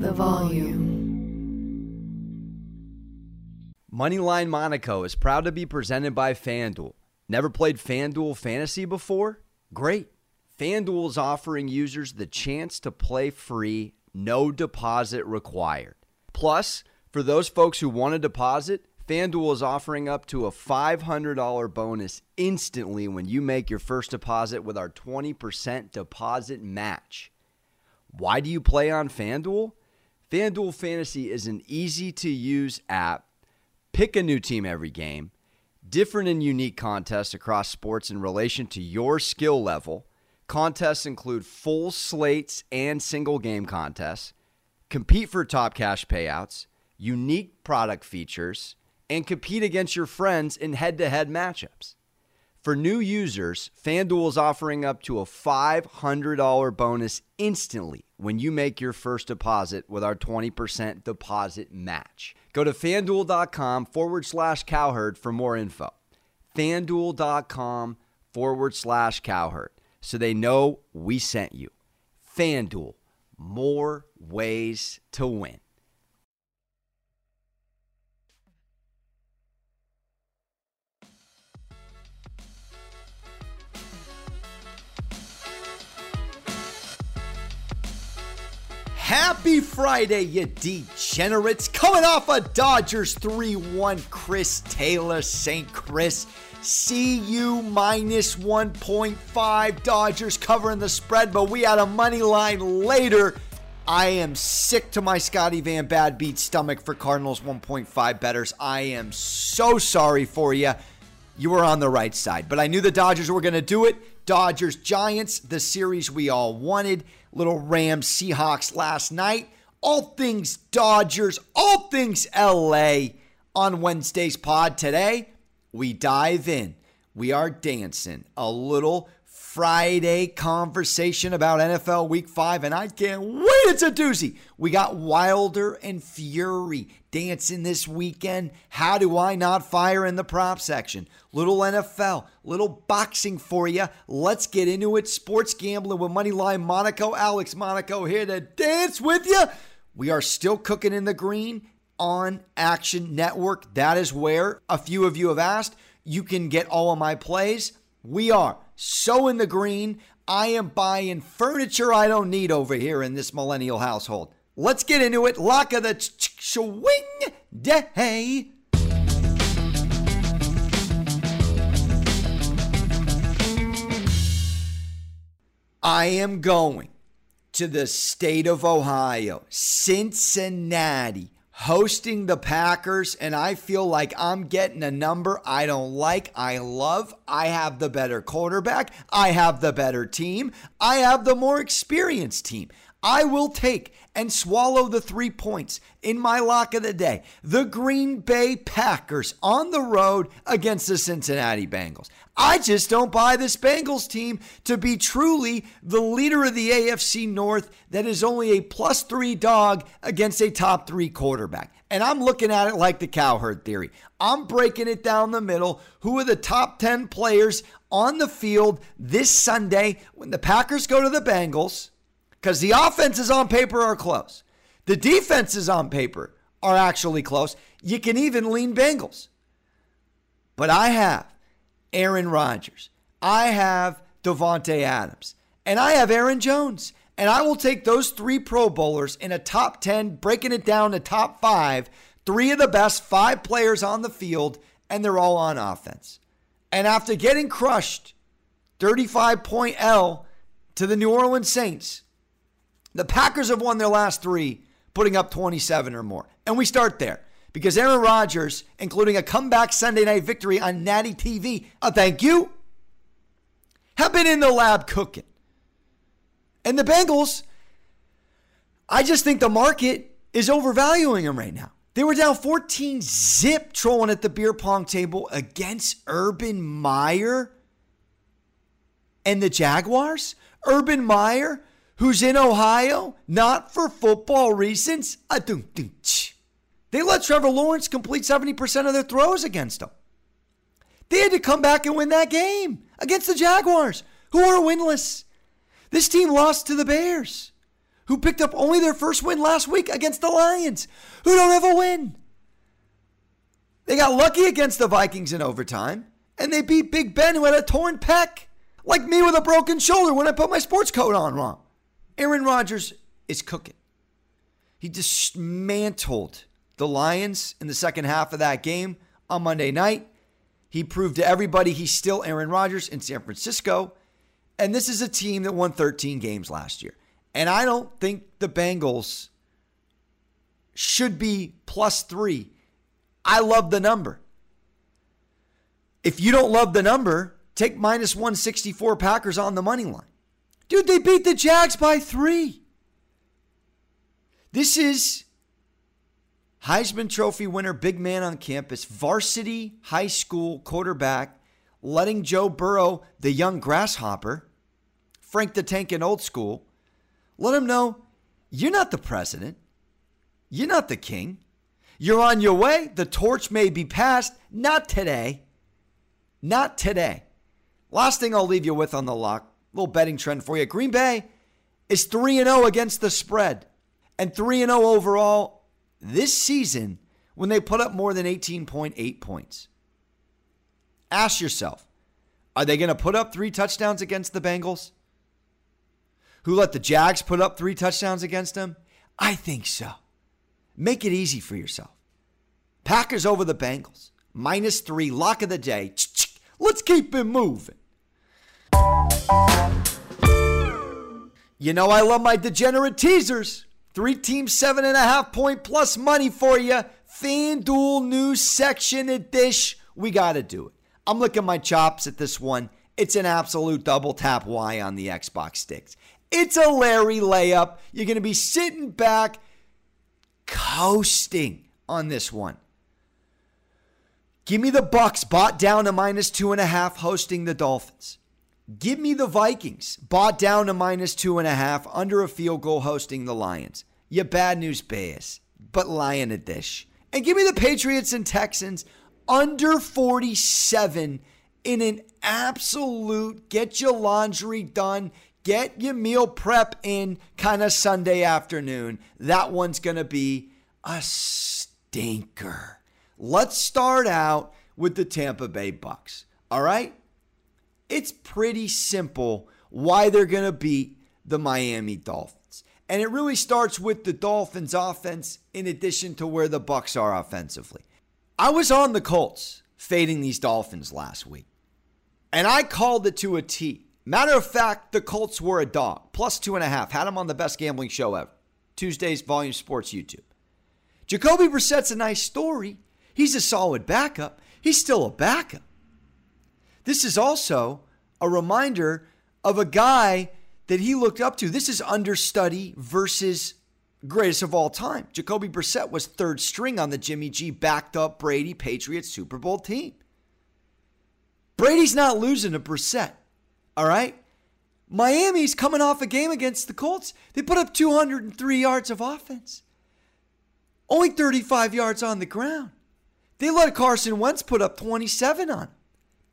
the volume. Moneyline Monaco is proud to be presented by FanDuel. Never played FanDuel Fantasy before? Great. FanDuel is offering users the chance to play free, no deposit required. Plus, for those folks who want to deposit, FanDuel is offering up to a $500 bonus instantly when you make your first deposit with our 20% deposit match. Why do you play on FanDuel? FanDuel Fantasy is an easy to use app. Pick a new team every game, different and unique contests across sports in relation to your skill level. Contests include full slates and single game contests. Compete for top cash payouts, unique product features, and compete against your friends in head to head matchups. For new users, FanDuel is offering up to a $500 bonus instantly when you make your first deposit with our 20% deposit match. Go to fanduel.com forward slash cowherd for more info. Fanduel.com forward slash cowherd so they know we sent you. FanDuel, more ways to win. Happy Friday, you degenerates. Coming off a Dodgers 3 1 Chris Taylor, St. Chris. CU minus 1.5. Dodgers covering the spread, but we had a money line later. I am sick to my Scotty Van Bad beat stomach for Cardinals 1.5 betters. I am so sorry for you. You were on the right side, but I knew the Dodgers were going to do it. Dodgers Giants, the series we all wanted. Little Rams Seahawks last night. All things Dodgers, all things LA on Wednesday's pod today. We dive in. We are dancing a little Friday conversation about NFL Week 5, and I can't wait. It's a doozy. We got Wilder and Fury dancing this weekend. How do I not fire in the prop section? Little NFL, little boxing for you. Let's get into it. Sports gambling with Moneyline Monaco. Alex Monaco here to dance with you. We are still cooking in the green on Action Network. That is where a few of you have asked. You can get all of my plays. We are so in the green. I am buying furniture I don't need over here in this millennial household. Let's get into it. Lock of the swing day. I am going to the state of Ohio, Cincinnati, hosting the Packers, and I feel like I'm getting a number I don't like. I love. I have the better quarterback. I have the better team. I have the more experienced team. I will take and swallow the three points in my lock of the day. The Green Bay Packers on the road against the Cincinnati Bengals. I just don't buy this Bengals team to be truly the leader of the AFC North that is only a plus three dog against a top three quarterback. And I'm looking at it like the cowherd theory. I'm breaking it down the middle. Who are the top 10 players on the field this Sunday when the Packers go to the Bengals? Because the offenses on paper are close. The defenses on paper are actually close. You can even lean Bengals. But I have Aaron Rodgers. I have Davante Adams. And I have Aaron Jones. And I will take those three Pro Bowlers in a top 10, breaking it down to top five, three of the best five players on the field, and they're all on offense. And after getting crushed 35 point L to the New Orleans Saints, the Packers have won their last three, putting up 27 or more. And we start there because Aaron Rodgers, including a comeback Sunday night victory on Natty TV, a thank you, have been in the lab cooking. And the Bengals, I just think the market is overvaluing them right now. They were down 14 zip trolling at the beer pong table against Urban Meyer and the Jaguars. Urban Meyer, who's in Ohio, not for football reasons. They let Trevor Lawrence complete 70% of their throws against them. They had to come back and win that game against the Jaguars, who are winless. This team lost to the Bears, who picked up only their first win last week against the Lions, who don't have a win. They got lucky against the Vikings in overtime, and they beat Big Ben, who had a torn pec, like me with a broken shoulder when I put my sports coat on wrong. Aaron Rodgers is cooking. He dismantled the Lions in the second half of that game on Monday night. He proved to everybody he's still Aaron Rodgers in San Francisco. And this is a team that won 13 games last year. And I don't think the Bengals should be plus three. I love the number. If you don't love the number, take minus 164 Packers on the money line. Dude, they beat the Jags by three. This is Heisman Trophy winner, big man on campus, varsity high school quarterback, letting Joe Burrow, the young grasshopper, Frank the Tank in old school, let him know you're not the president. You're not the king. You're on your way. The torch may be passed. Not today. Not today. Last thing I'll leave you with on the lock, little betting trend for you. Green Bay is 3 0 against the spread and 3 0 overall this season when they put up more than 18.8 points. Ask yourself, are they going to put up three touchdowns against the Bengals? Who let the Jags put up three touchdowns against them? I think so. Make it easy for yourself. Packers over the Bengals, minus three, lock of the day. Let's keep it moving. You know, I love my degenerate teasers. Three teams, seven and a half point plus money for you. FanDuel news section at Dish. We got to do it. I'm licking my chops at this one. It's an absolute double tap Y on the Xbox sticks. It's a Larry layup. You're going to be sitting back, coasting on this one. Give me the Bucs bought down to minus two and a half, hosting the Dolphins. Give me the Vikings, bought down to minus two and a half, under a field goal, hosting the Lions. You bad news bears, but lion a dish. And give me the Patriots and Texans under 47 in an absolute get your laundry done, get your meal prep in kind of Sunday afternoon. That one's going to be a stinker. Let's start out with the Tampa Bay Bucs. All right? It's pretty simple why they're going to beat the Miami Dolphins. And it really starts with the Dolphins offense in addition to where the Bucs are offensively. I was on the Colts fading these Dolphins last week. And I called it to a T. Matter of fact, the Colts were a dog, plus two and a half. Had them on the best gambling show ever. Tuesday's Volume Sports YouTube. Jacoby Brissett's a nice story. He's a solid backup. He's still a backup. This is also a reminder of a guy that he looked up to. This is understudy versus greatest of all time. Jacoby Brissett was third string on the Jimmy G backed up Brady Patriots Super Bowl team. Brady's not losing to Brissett. All right? Miami's coming off a game against the Colts. They put up 203 yards of offense. Only 35 yards on the ground. They let Carson Wentz put up 27 on.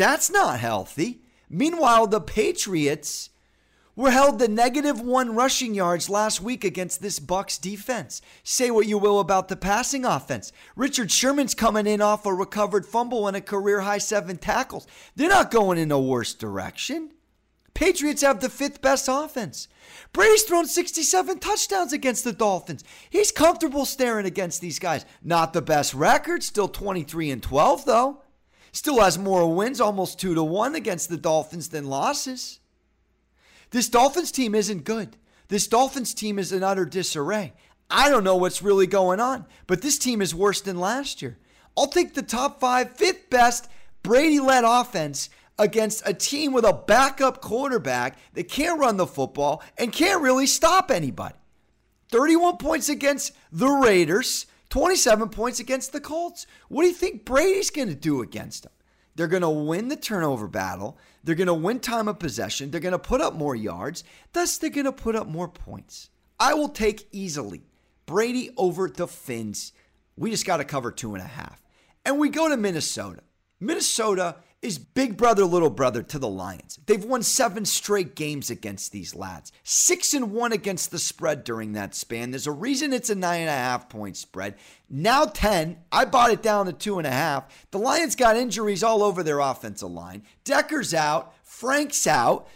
That's not healthy. Meanwhile, the Patriots were held to negative one rushing yards last week against this Bucs defense. Say what you will about the passing offense. Richard Sherman's coming in off a recovered fumble and a career high seven tackles. They're not going in a worse direction. Patriots have the fifth best offense. Brady's thrown 67 touchdowns against the Dolphins. He's comfortable staring against these guys. Not the best record, still 23 and 12 though. Still has more wins, almost two to one against the Dolphins than losses. This Dolphins team isn't good. This Dolphins team is in utter disarray. I don't know what's really going on, but this team is worse than last year. I'll take the top five, fifth best Brady led offense against a team with a backup quarterback that can't run the football and can't really stop anybody. 31 points against the Raiders, 27 points against the Colts. What do you think Brady's going to do against them? They're going to win the turnover battle. They're going to win time of possession. They're going to put up more yards. Thus, they're going to put up more points. I will take easily Brady over the Fins. We just got to cover two and a half. And we go to Minnesota. Minnesota is big brother, little brother to the Lions. They've won seven straight games against these lads, six and one against the spread during that span. There's a reason it's a nine and a half point spread. Now 10. I bought it down to two and a half. The Lions got injuries all over their offensive line. Decker's out, Frank's out,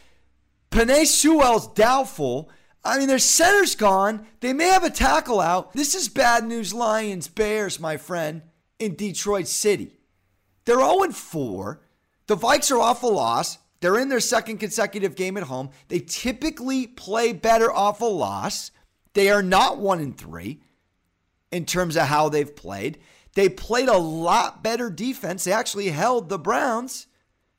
Penei Sewell's doubtful. I mean, their center's gone. They may have a tackle out. This is bad news, Lions, Bears, my friend, in Detroit City. They're 0 4. The Vikes are off a loss. They're in their second consecutive game at home. They typically play better off a loss. They are not 1 and 3 in terms of how they've played. They played a lot better defense. They actually held the Browns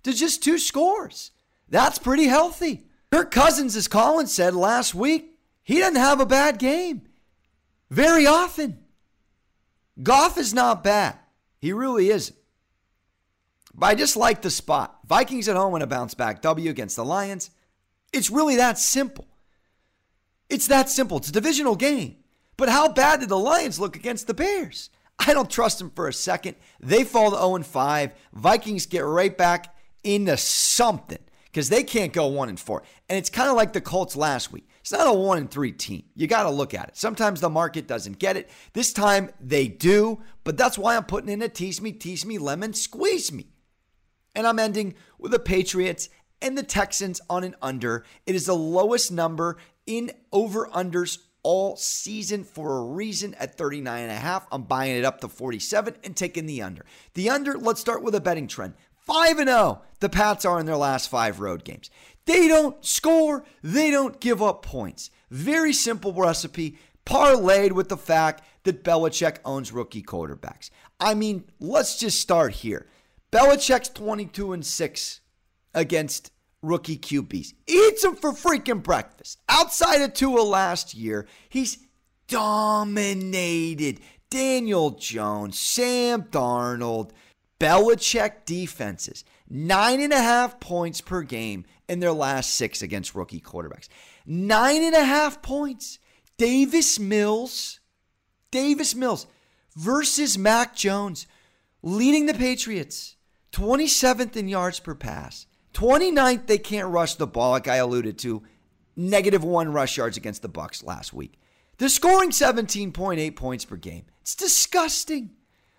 to just two scores. That's pretty healthy. Kirk Cousins, as Colin said last week, he doesn't have a bad game very often. Goff is not bad. He really isn't. But I just like the spot. Vikings at home and a bounce back W against the Lions. It's really that simple. It's that simple. It's a divisional game. But how bad did the Lions look against the Bears? I don't trust them for a second. They fall to 0 5. Vikings get right back into something because they can't go one and four. And it's kind of like the Colts last week. It's not a one and three team. You got to look at it. Sometimes the market doesn't get it. This time they do, but that's why I'm putting in a tease me, tease me, lemon, squeeze me. And I'm ending with the Patriots and the Texans on an under. It is the lowest number in over unders all season for a reason at 39 and a half. I'm buying it up to 47 and taking the under. The under, let's start with a betting trend. 5 and 0, the Pats are in their last five road games. They don't score, they don't give up points. Very simple recipe, parlayed with the fact that Belichick owns rookie quarterbacks. I mean, let's just start here. Belichick's 22 and 6 against rookie QBs. Eats them for freaking breakfast. Outside of Tua last year, he's dominated. Daniel Jones, Sam Darnold, Belichick defenses, nine and a half points per game in their last six against rookie quarterbacks. Nine and a half points. Davis Mills, Davis Mills versus Mac Jones, leading the Patriots, 27th in yards per pass. 29th, they can't rush the ball, like I alluded to. Negative one rush yards against the Bucs last week. They're scoring 17.8 points per game. It's disgusting.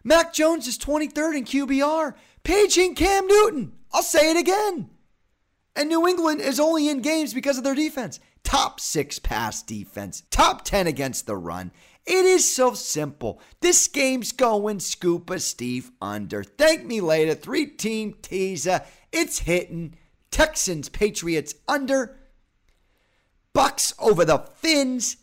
Mac Jones is 23rd in QBR, paging Cam Newton. I'll say it again. And New England is only in games because of their defense. Top six pass defense, top 10 against the run. It is so simple. This game's going Scuba Steve under. Thank me later. Three team teaser. It's hitting. Texans, Patriots under. Bucs over the Fins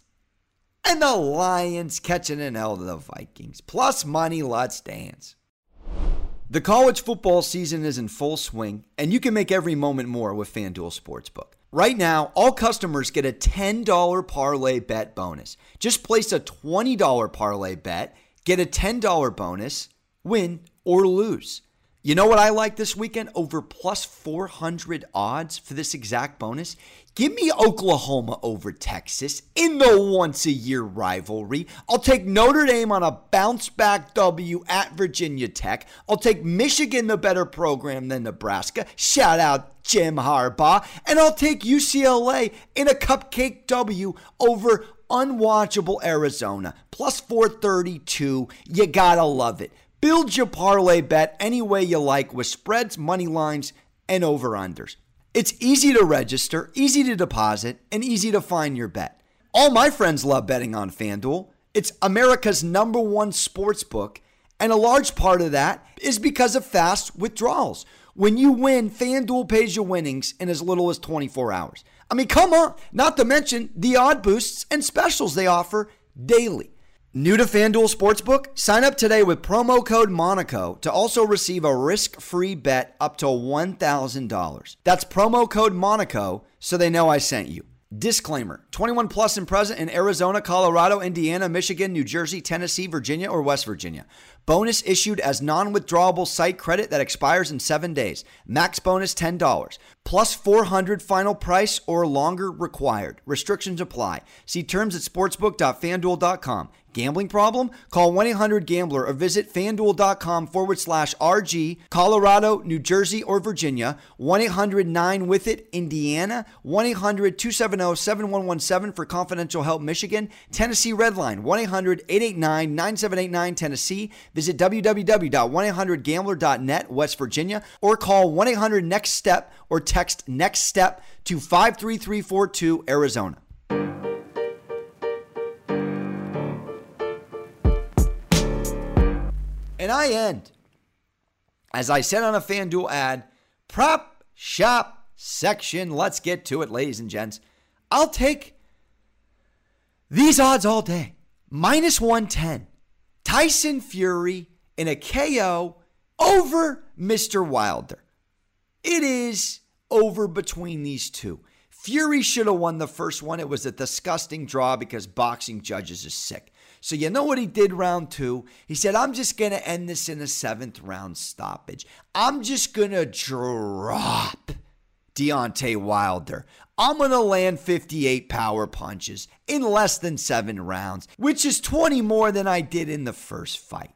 and the Lions catching an L to the Vikings. Plus money, let's dance. The college football season is in full swing, and you can make every moment more with FanDuel Sportsbook. Right now, all customers get a $10 parlay bet bonus. Just place a $20 parlay bet, get a $10 bonus, win or lose. You know what I like this weekend? Over plus 400 odds for this exact bonus. Give me Oklahoma over Texas in the once a year rivalry. I'll take Notre Dame on a bounce back W at Virginia Tech. I'll take Michigan, the better program than Nebraska. Shout out Jim Harbaugh. And I'll take UCLA in a cupcake W over unwatchable Arizona. Plus 432. You gotta love it. Build your parlay bet any way you like with spreads, money lines, and over unders. It's easy to register, easy to deposit, and easy to find your bet. All my friends love betting on FanDuel. It's America's number one sports book, and a large part of that is because of fast withdrawals. When you win, FanDuel pays your winnings in as little as 24 hours. I mean, come on, not to mention the odd boosts and specials they offer daily. New to FanDuel Sportsbook? Sign up today with promo code Monaco to also receive a risk free bet up to $1,000. That's promo code Monaco so they know I sent you. Disclaimer 21 plus and present in Arizona, Colorado, Indiana, Michigan, New Jersey, Tennessee, Virginia, or West Virginia. Bonus issued as non withdrawable site credit that expires in seven days. Max bonus $10. plus 400 final price or longer required. Restrictions apply. See terms at sportsbook.fanduel.com. Gambling problem? Call 1 800 Gambler or visit fanduel.com forward slash RG, Colorado, New Jersey, or Virginia, 1 800 9 with it, Indiana, 1 800 270 7117 for confidential help, Michigan, Tennessee Redline, 1 800 889 9789 Tennessee. Visit www.1800gambler.net, West Virginia, or call 1 800 Next Step or text Next Step to 53342 Arizona. And I end, as I said on a FanDuel ad, prop shop section. Let's get to it, ladies and gents. I'll take these odds all day. Minus 110. Tyson Fury in a KO over Mr. Wilder. It is over between these two. Fury should have won the first one. It was a disgusting draw because boxing judges are sick. So you know what he did round two? He said, I'm just going to end this in a seventh round stoppage. I'm just going to drop Deontay Wilder. I'm going to land 58 power punches in less than seven rounds, which is 20 more than I did in the first fight.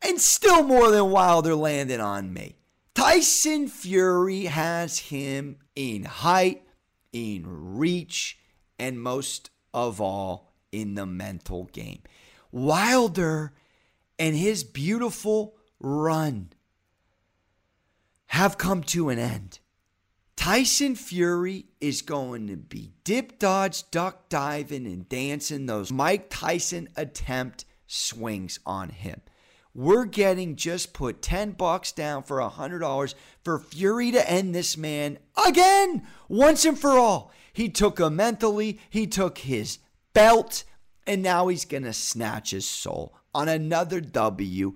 And still more than Wilder landed on me. Tyson Fury has him in height, in reach, and most of all, in the mental game. Wilder and his beautiful run have come to an end. Tyson Fury is going to be dip, dodge, duck, diving, and dancing those Mike Tyson attempt swings on him. We're getting just put 10 bucks down for $100 for Fury to end this man again, once and for all. He took him mentally, he took his belt, and now he's going to snatch his soul on another W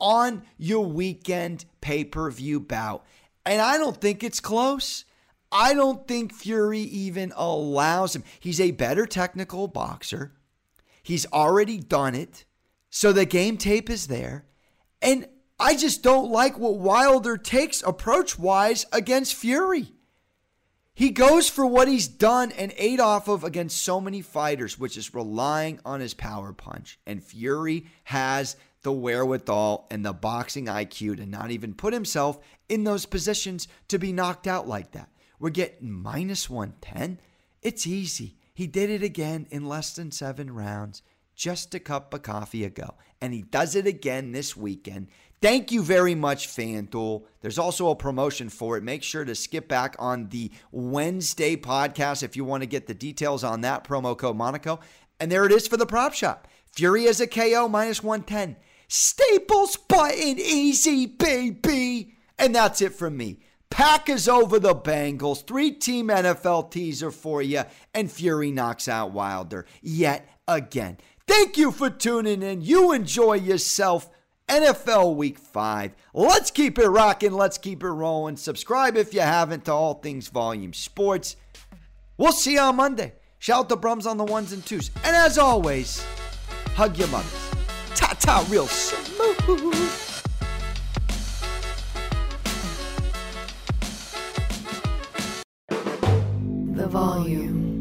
on your weekend pay per view bout. And I don't think it's close. I don't think Fury even allows him. He's a better technical boxer. He's already done it. So the game tape is there. And I just don't like what Wilder takes approach wise against Fury. He goes for what he's done and ate off of against so many fighters, which is relying on his power punch. And Fury has the wherewithal and the boxing IQ to not even put himself in those positions to be knocked out like that. We're getting minus 110. It's easy. He did it again in less than seven rounds just a cup of coffee ago. And he does it again this weekend. Thank you very much, FanDuel. There's also a promotion for it. Make sure to skip back on the Wednesday podcast if you want to get the details on that promo code Monaco. And there it is for the prop shop. Fury as a KO minus 110. Staples button easy, baby. And that's it from me. Packers over the Bengals. Three team NFL teaser for you. And Fury knocks out Wilder yet again. Thank you for tuning in. You enjoy yourself. NFL Week 5. Let's keep it rocking. Let's keep it rolling. Subscribe if you haven't to All Things Volume Sports. We'll see you on Monday. Shout out the Brums on the ones and twos. And as always, hug your mothers. Ta ta, real smooth. The volume.